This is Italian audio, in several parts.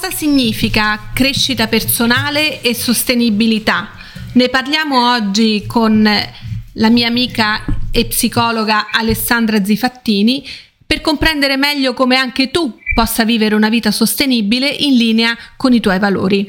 Cosa significa crescita personale e sostenibilità? Ne parliamo oggi con la mia amica e psicologa Alessandra Zifattini per comprendere meglio come anche tu possa vivere una vita sostenibile in linea con i tuoi valori.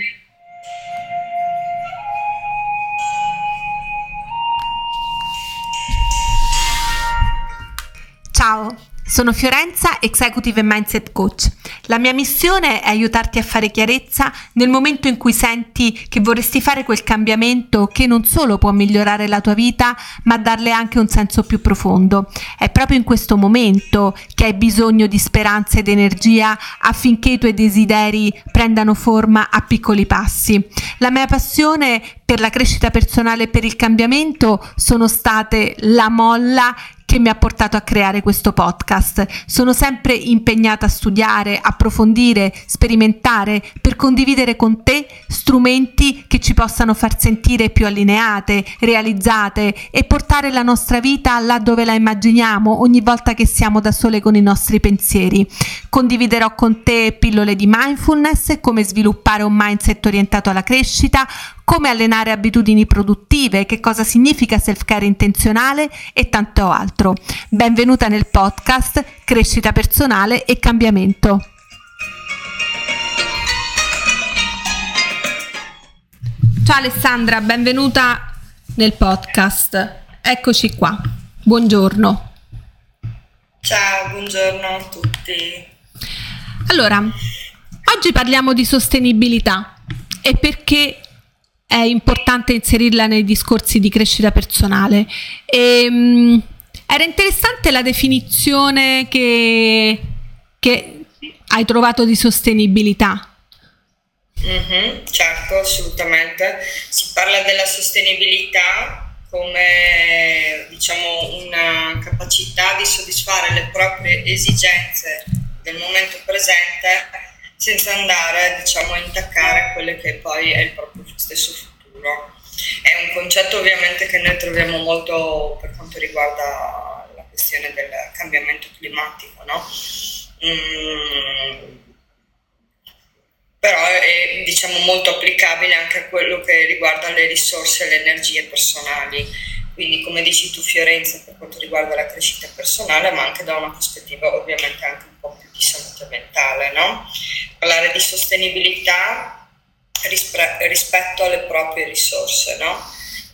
Sono Fiorenza, Executive Mindset Coach. La mia missione è aiutarti a fare chiarezza nel momento in cui senti che vorresti fare quel cambiamento che non solo può migliorare la tua vita, ma darle anche un senso più profondo. È proprio in questo momento che hai bisogno di speranza ed energia affinché i tuoi desideri prendano forma a piccoli passi. La mia passione per la crescita personale e per il cambiamento sono state la molla che mi ha portato a creare questo podcast. Sono sempre impegnata a studiare, approfondire, sperimentare per condividere con te strumenti che ci possano far sentire più allineate, realizzate e portare la nostra vita là dove la immaginiamo ogni volta che siamo da sole con i nostri pensieri. Condividerò con te pillole di mindfulness, come sviluppare un mindset orientato alla crescita, come allenare abitudini produttive, che cosa significa self-care intenzionale e tanto altro. Benvenuta nel podcast Crescita personale e cambiamento. Ciao Alessandra, benvenuta nel podcast. Eccoci qua. Buongiorno. Ciao, buongiorno a tutti. Allora, oggi parliamo di sostenibilità e perché è importante inserirla nei discorsi di crescita personale. E, um, era interessante la definizione che, che hai trovato di sostenibilità. Mm-hmm, certo, assolutamente. Si parla della sostenibilità come diciamo una capacità di soddisfare le proprie esigenze del momento presente senza andare diciamo, a intaccare quello che poi è il proprio stesso futuro. È un concetto ovviamente che noi troviamo molto per quanto riguarda questione del cambiamento climatico, no? Mm, però è diciamo, molto applicabile anche a quello che riguarda le risorse e le energie personali. Quindi come dici tu Fiorenza per quanto riguarda la crescita personale, ma anche da una prospettiva ovviamente anche un po' più di salute mentale, no? parlare di sostenibilità rispre- rispetto alle proprie risorse, no?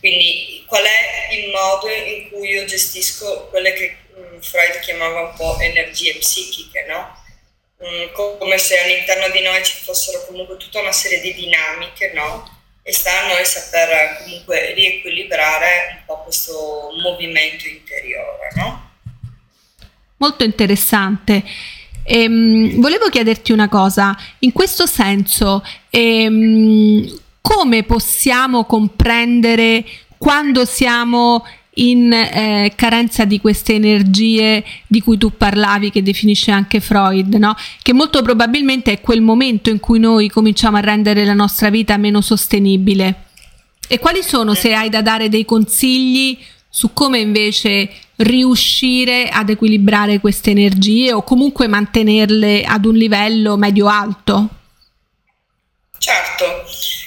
Quindi qual è il modo in cui io gestisco quelle che Freud chiamava un po' energie psichiche, no? Um, come se all'interno di noi ci fossero comunque tutta una serie di dinamiche, no? E sta a noi saper comunque riequilibrare un po' questo movimento interiore, no? Molto interessante. Ehm, volevo chiederti una cosa, in questo senso, ehm, come possiamo comprendere quando siamo in eh, carenza di queste energie di cui tu parlavi, che definisce anche Freud, no? che molto probabilmente è quel momento in cui noi cominciamo a rendere la nostra vita meno sostenibile. E quali sono, se hai da dare dei consigli su come invece riuscire ad equilibrare queste energie o comunque mantenerle ad un livello medio-alto? Certo,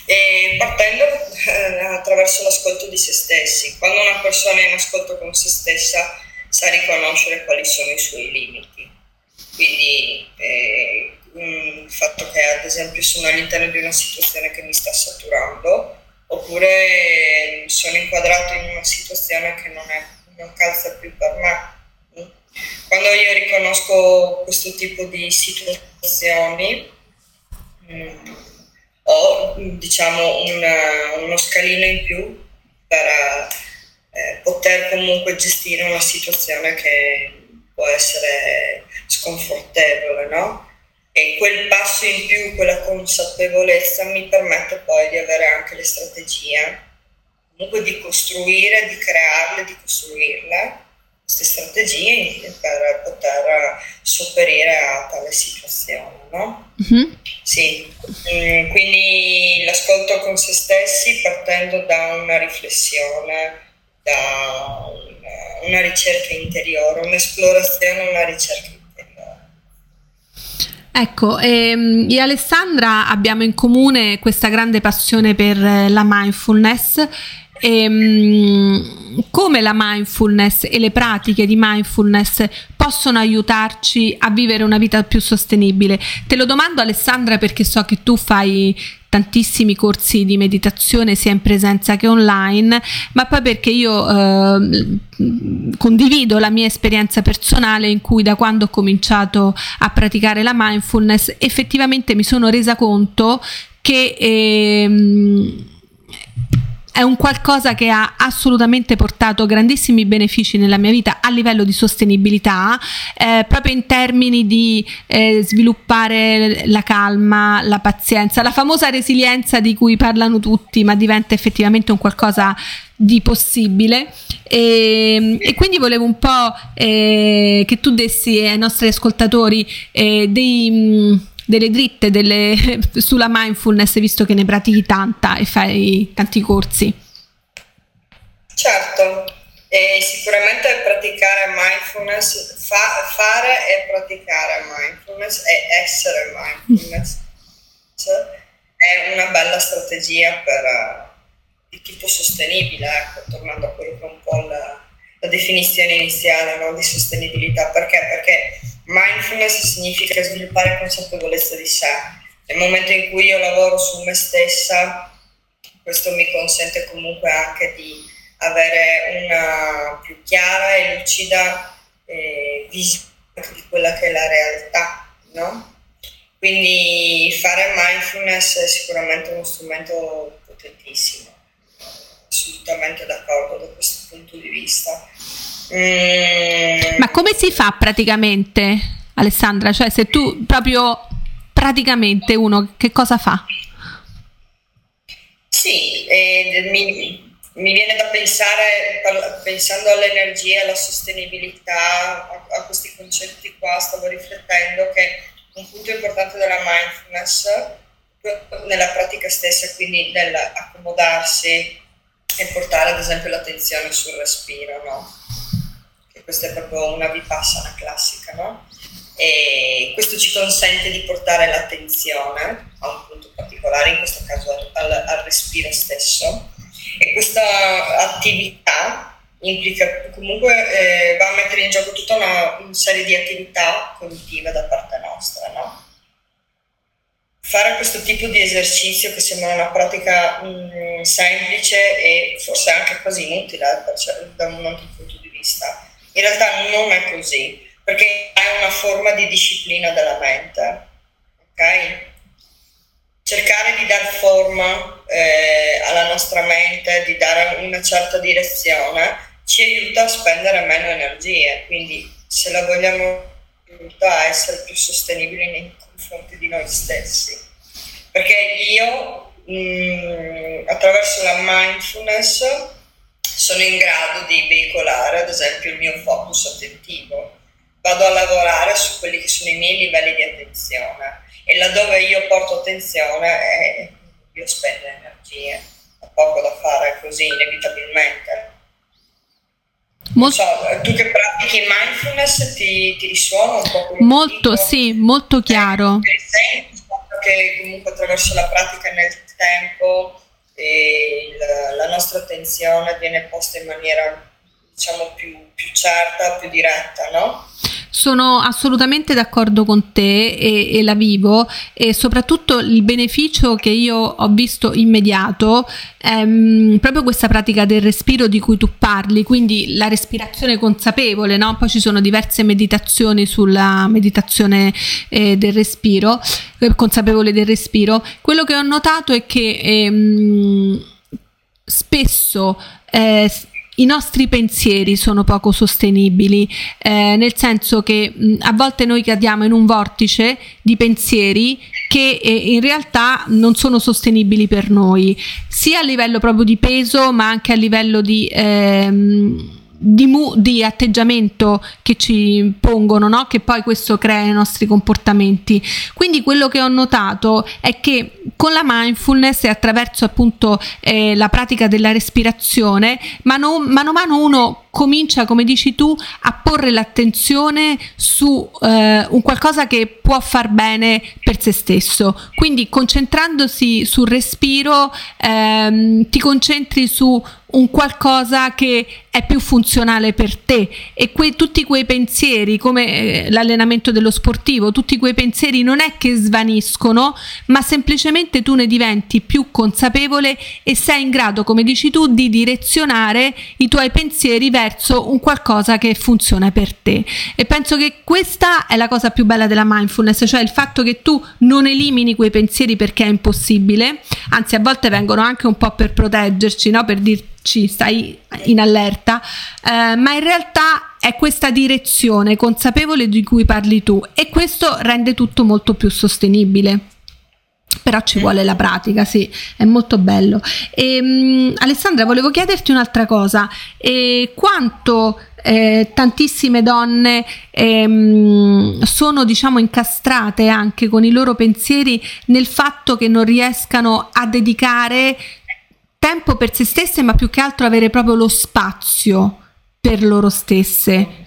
e partendo eh, attraverso l'ascolto di se stessi. Quando una persona è in ascolto con se stessa sa riconoscere quali sono i suoi limiti. Quindi eh, il fatto che ad esempio sono all'interno di una situazione che mi sta saturando oppure sono inquadrato in una situazione che non, è, non calza più per me. Quando io riconosco questo tipo di situazioni mm, ho diciamo un, uno scalino in più per eh, poter comunque gestire una situazione che può essere sconfortevole, no? e quel passo in più, quella consapevolezza mi permette poi di avere anche le strategie, comunque di costruire, di crearle, di costruirle, queste strategie per poter sopperire a tale situazione, no? Mm-hmm. Sì, mm, quindi l'ascolto con se stessi partendo da una riflessione, da una, una ricerca interiore, un'esplorazione, una ricerca interiore. Ecco, ehm, io e Alessandra abbiamo in comune questa grande passione per la mindfulness ehm, come la mindfulness e le pratiche di mindfulness possono aiutarci a vivere una vita più sostenibile. Te lo domando Alessandra perché so che tu fai tantissimi corsi di meditazione sia in presenza che online, ma poi perché io eh, condivido la mia esperienza personale in cui da quando ho cominciato a praticare la mindfulness effettivamente mi sono resa conto che eh, è un qualcosa che ha assolutamente portato grandissimi benefici nella mia vita a livello di sostenibilità, eh, proprio in termini di eh, sviluppare la calma, la pazienza, la famosa resilienza di cui parlano tutti, ma diventa effettivamente un qualcosa di possibile. E, e quindi volevo un po' eh, che tu dessi ai nostri ascoltatori eh, dei mh, delle dritte delle, sulla mindfulness, visto che ne pratichi tanta e fai tanti corsi? Certo, e sicuramente praticare mindfulness, fa, fare e praticare mindfulness e essere mindfulness è una bella strategia per, di tipo sostenibile, ecco, tornando a quello che è un po' la, la definizione iniziale no, di sostenibilità. Perché? Perché mindfulness significa sviluppare consapevolezza di sé. Nel momento in cui io lavoro su me stessa, questo mi consente comunque anche di avere una più chiara e lucida eh, visione di quella che è la realtà, no? Quindi fare mindfulness è sicuramente uno strumento potentissimo, assolutamente d'accordo da questo punto di vista. Mm. Ma come si fa praticamente, Alessandra? Cioè, se tu proprio praticamente uno che cosa fa? Sì, eh, mi, mi, viene da pensare, pensando all'energia, alla sostenibilità, a, a, questi concetti qua, stavo riflettendo che un punto importante della mindfulness nella pratica stessa, quindi nell'accomodarsi e portare ad esempio l'attenzione sul respiro, no? Questa è proprio una vipassana classica, no? E questo ci consente di portare l'attenzione a un punto particolare, in questo caso al, al respiro stesso. E questa attività implica comunque eh, va a mettere in gioco tutta una, una serie di attività cognitive da parte nostra, no? fare questo tipo di esercizio che sembra una pratica mh, mm, semplice e forse anche quasi inutile eh, da un altro punto di vista, in realtà non è così, perché è una forma di disciplina della mente. ok? Cercare di dar forma eh, alla nostra mente, di dare una certa direzione, ci aiuta a spendere meno energie, quindi se la vogliamo aiuta a essere più sostenibili nei confronti di noi stessi. Perché io mh, mm, attraverso la mindfulness sono in grado di veicolare ad esempio il mio focus attentivo. Vado a lavorare su quelli che sono i miei livelli di attenzione e laddove io porto attenzione eh, io spendo energie, ho poco da fare così inevitabilmente. Molto, so, tu che pratichi mindfulness ti, ti risuona un po' Molto, sì, molto chiaro. Eh, che comunque attraverso la pratica nel tempo nostra attenzione viene posta in maniera diciamo più, più certa, più diretta, no? Sono assolutamente d'accordo con te e, e, la vivo e soprattutto il beneficio che io ho visto immediato è um, proprio questa pratica del respiro di cui tu parli, quindi la respirazione consapevole, no? poi ci sono diverse meditazioni sulla meditazione eh, del respiro, eh, consapevole del respiro. Quello che ho notato è che ehm, spesso eh, i nostri pensieri sono poco sostenibili, eh, nel senso che mh, a volte noi cadiamo in un vortice di pensieri che eh, in realtà non sono sostenibili per noi, sia a livello proprio di peso, ma anche a livello di... Ehm, di, mu- di, atteggiamento che ci pongono, no? che poi questo crea i nostri comportamenti. Quindi quello che ho notato è che con la mindfulness e attraverso appunto eh, la pratica della respirazione, mano, mano a mano uno comincia, come dici tu, a porre l'attenzione su eh, un qualcosa che può far bene per se stesso. Quindi concentrandosi sul respiro, ehm, ti concentri su un qualcosa che è più funzionale per te e que- tutti quei pensieri come eh, l'allenamento dello sportivo, tutti quei pensieri non è che svaniscono, ma semplicemente tu ne diventi più consapevole e sei in grado, come dici tu, di direzionare i tuoi pensieri verso un qualcosa che funziona per te. E penso che questa è la cosa più bella della mindfulness, cioè il fatto che tu non elimini quei pensieri perché è impossibile, anzi a volte vengono anche un po' per proteggerci, no? per dirti ci stai in allerta, eh, ma in realtà è questa direzione consapevole di cui parli tu e questo rende tutto molto più sostenibile. Però ci vuole la pratica, sì, è molto bello. E, um, Alessandra, volevo chiederti un'altra cosa. E quanto eh, tantissime donne ehm, sono diciamo incastrate anche con i loro pensieri nel fatto che non riescano a dedicare tempo per se stesse, ma più che altro avere proprio lo spazio per loro stesse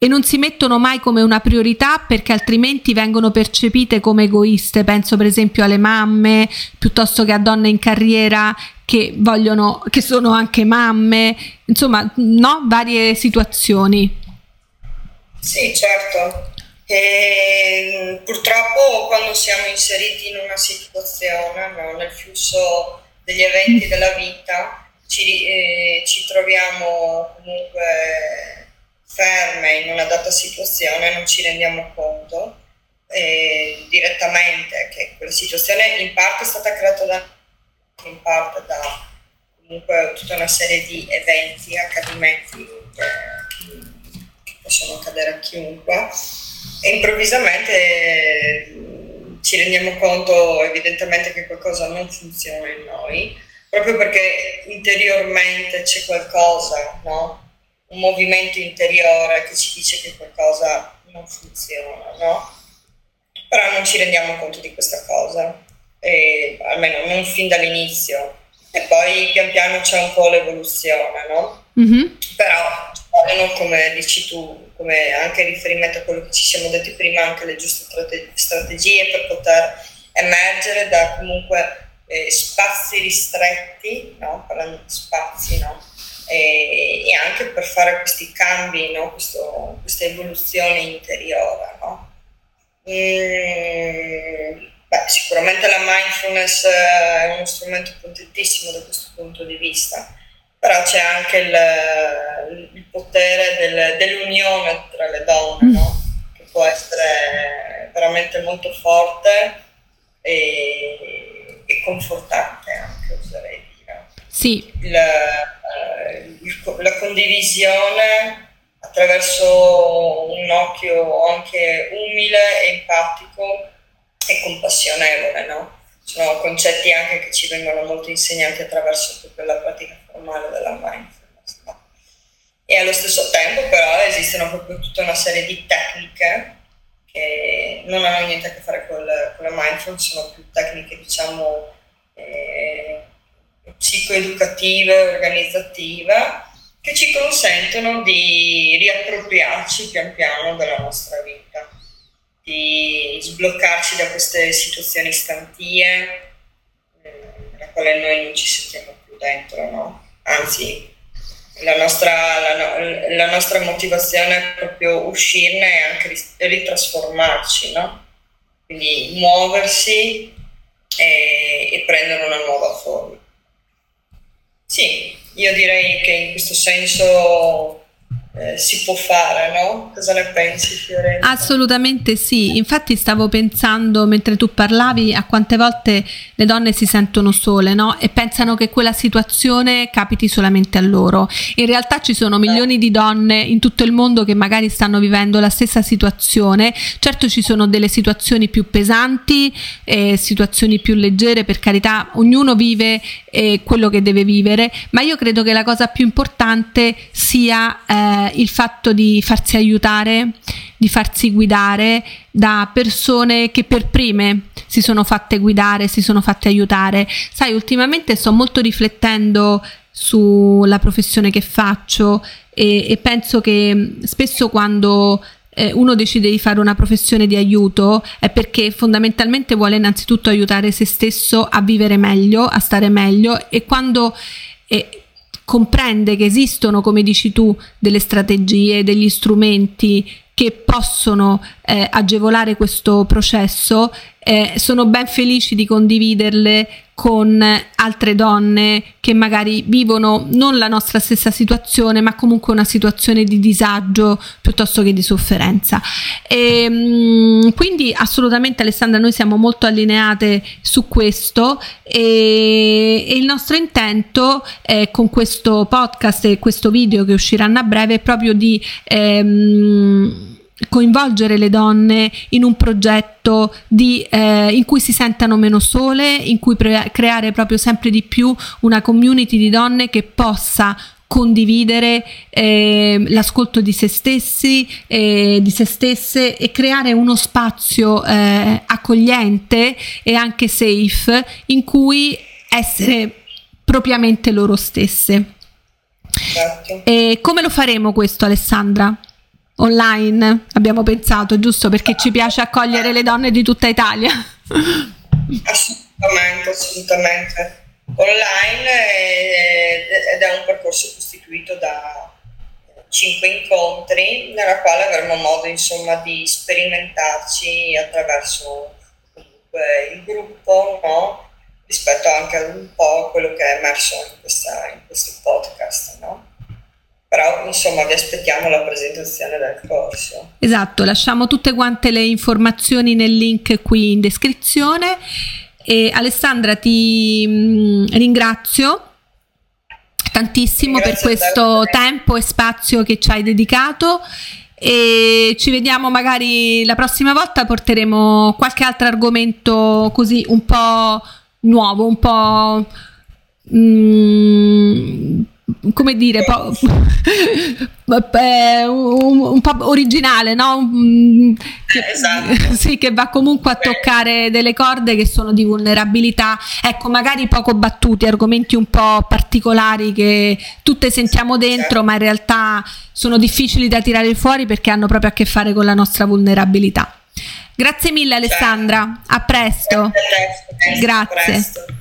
e non si mettono mai come una priorità perché altrimenti vengono percepite come egoiste. Penso per esempio alle mamme piuttosto che a donne in carriera che vogliono, che sono anche mamme, insomma, no? Varie situazioni. Sì, certo. E, purtroppo quando siamo inseriti in una situazione, no, nel flusso degli eventi della vita, ci, eh, ci troviamo comunque ferme in una data situazione, non ci rendiamo conto eh, direttamente che quella situazione in parte è stata creata da in parte da comunque tutta una serie di eventi, accadimenti che, che possono accadere a chiunque e improvvisamente ci rendiamo conto evidentemente che qualcosa non funziona in noi, proprio perché interiormente c'è qualcosa, no? Un movimento interiore che ci dice che qualcosa non funziona, no? però non ci rendiamo conto di questa cosa, e, almeno non fin dall'inizio. E poi pian piano c'è un po' l'evoluzione, no? Mm-hmm. Però come dici tu, come anche riferimento a quello che ci siamo detti prima, anche le giuste strategie per poter emergere da comunque eh, spazi ristretti, no? parlando di spazi, no? E, e, anche per fare questi cambi, no? Questo, questa evoluzione interiore. No? Mm, beh, sicuramente la mindfulness è uno strumento potentissimo da questo punto di vista però c'è anche il, il potere del, dell'unione tra le donne, mm. no? che può essere veramente molto forte e, e confortante anche, oserei. Sì. Il, eh, la condivisione attraverso un occhio anche umile, empatico e compassionevole, no? sono concetti anche che ci vengono molto insegnati attraverso tutta la pratica formale della mindfulness. No? E allo stesso tempo però esistono proprio tutta una serie di tecniche che non hanno niente a che fare con, con la mindfulness, sono più tecniche diciamo eh, psicoeducative, organizzative, che ci consentono di riappropriarci pian piano della nostra vita di sbloccarci da queste situazioni stantie eh, nella quale noi non ci sentiamo più dentro, no? Anzi, la nostra, la, la nostra motivazione è proprio uscirne e anche ritrasformarci, no? Quindi muoversi e, e prendere una nuova forma. Sì, io direi che in questo senso eh, si può fare, no? Cosa ne pensi Fiorenza? Assolutamente sì, infatti stavo pensando mentre tu parlavi a quante volte le donne si sentono sole, no? E pensano che quella situazione capiti solamente a loro. In realtà ci sono milioni di donne in tutto il mondo che magari stanno vivendo la stessa situazione. Certo ci sono delle situazioni più pesanti, eh, situazioni più leggere, per carità, ognuno vive eh, quello che deve vivere, ma io credo che la cosa più importante sia eh, il fatto di farsi aiutare, di farsi guidare da persone che per prime si sono fatte guidare, si sono fatte aiutare. Sai, ultimamente sto molto riflettendo sulla professione che faccio e, e penso che spesso quando eh, uno decide di fare una professione di aiuto è perché fondamentalmente vuole innanzitutto aiutare se stesso a vivere meglio, a stare meglio e quando eh, comprende che esistono, come dici tu, delle strategie, degli strumenti che possono eh, agevolare questo processo, eh, sono ben felici di condividerle con altre donne che magari vivono non la nostra stessa situazione, ma comunque una situazione di disagio piuttosto che di sofferenza. E, ehm, quindi assolutamente Alessandra, noi siamo molto allineate su questo e, e il nostro intento eh, con questo podcast e questo video che usciranno a breve è proprio di ehm, coinvolgere le donne in un progetto di, eh, in cui si sentano meno sole, in cui pre- creare proprio sempre di più una community di donne che possa condividere eh, l'ascolto di se stessi, eh, di se stesse e creare uno spazio eh, accogliente e anche safe in cui essere propriamente loro stesse. Certo. E come lo faremo questo Alessandra? Online, abbiamo pensato, giusto? Perché ci piace accogliere le donne di tutta Italia. Assolutamente, assolutamente. Online ed è un percorso costituito da cinque incontri nella quale avremo modo insomma di sperimentarci attraverso il gruppo no? rispetto anche a un po' quello che è emerso in, questa, in questo podcast no? Però insomma vi aspettiamo alla presentazione del corso. Esatto, lasciamo tutte quante le informazioni nel link qui in descrizione. E Alessandra ti mh, mm, ringrazio tantissimo Grazie per questo tempo e spazio che ci hai dedicato e ci vediamo magari la prossima volta porteremo qualche altro argomento così un po' nuovo, un po' mh, mm, come dire, po- un, un, po' originale, no? Che, esatto. sì, che va comunque a toccare delle corde che sono di vulnerabilità, ecco, magari poco battuti, argomenti un po' particolari che tutte sentiamo dentro, certo. ma in realtà sono difficili da tirare fuori perché hanno proprio a che fare con la nostra vulnerabilità. Grazie mille Alessandra, a presto. Grazie.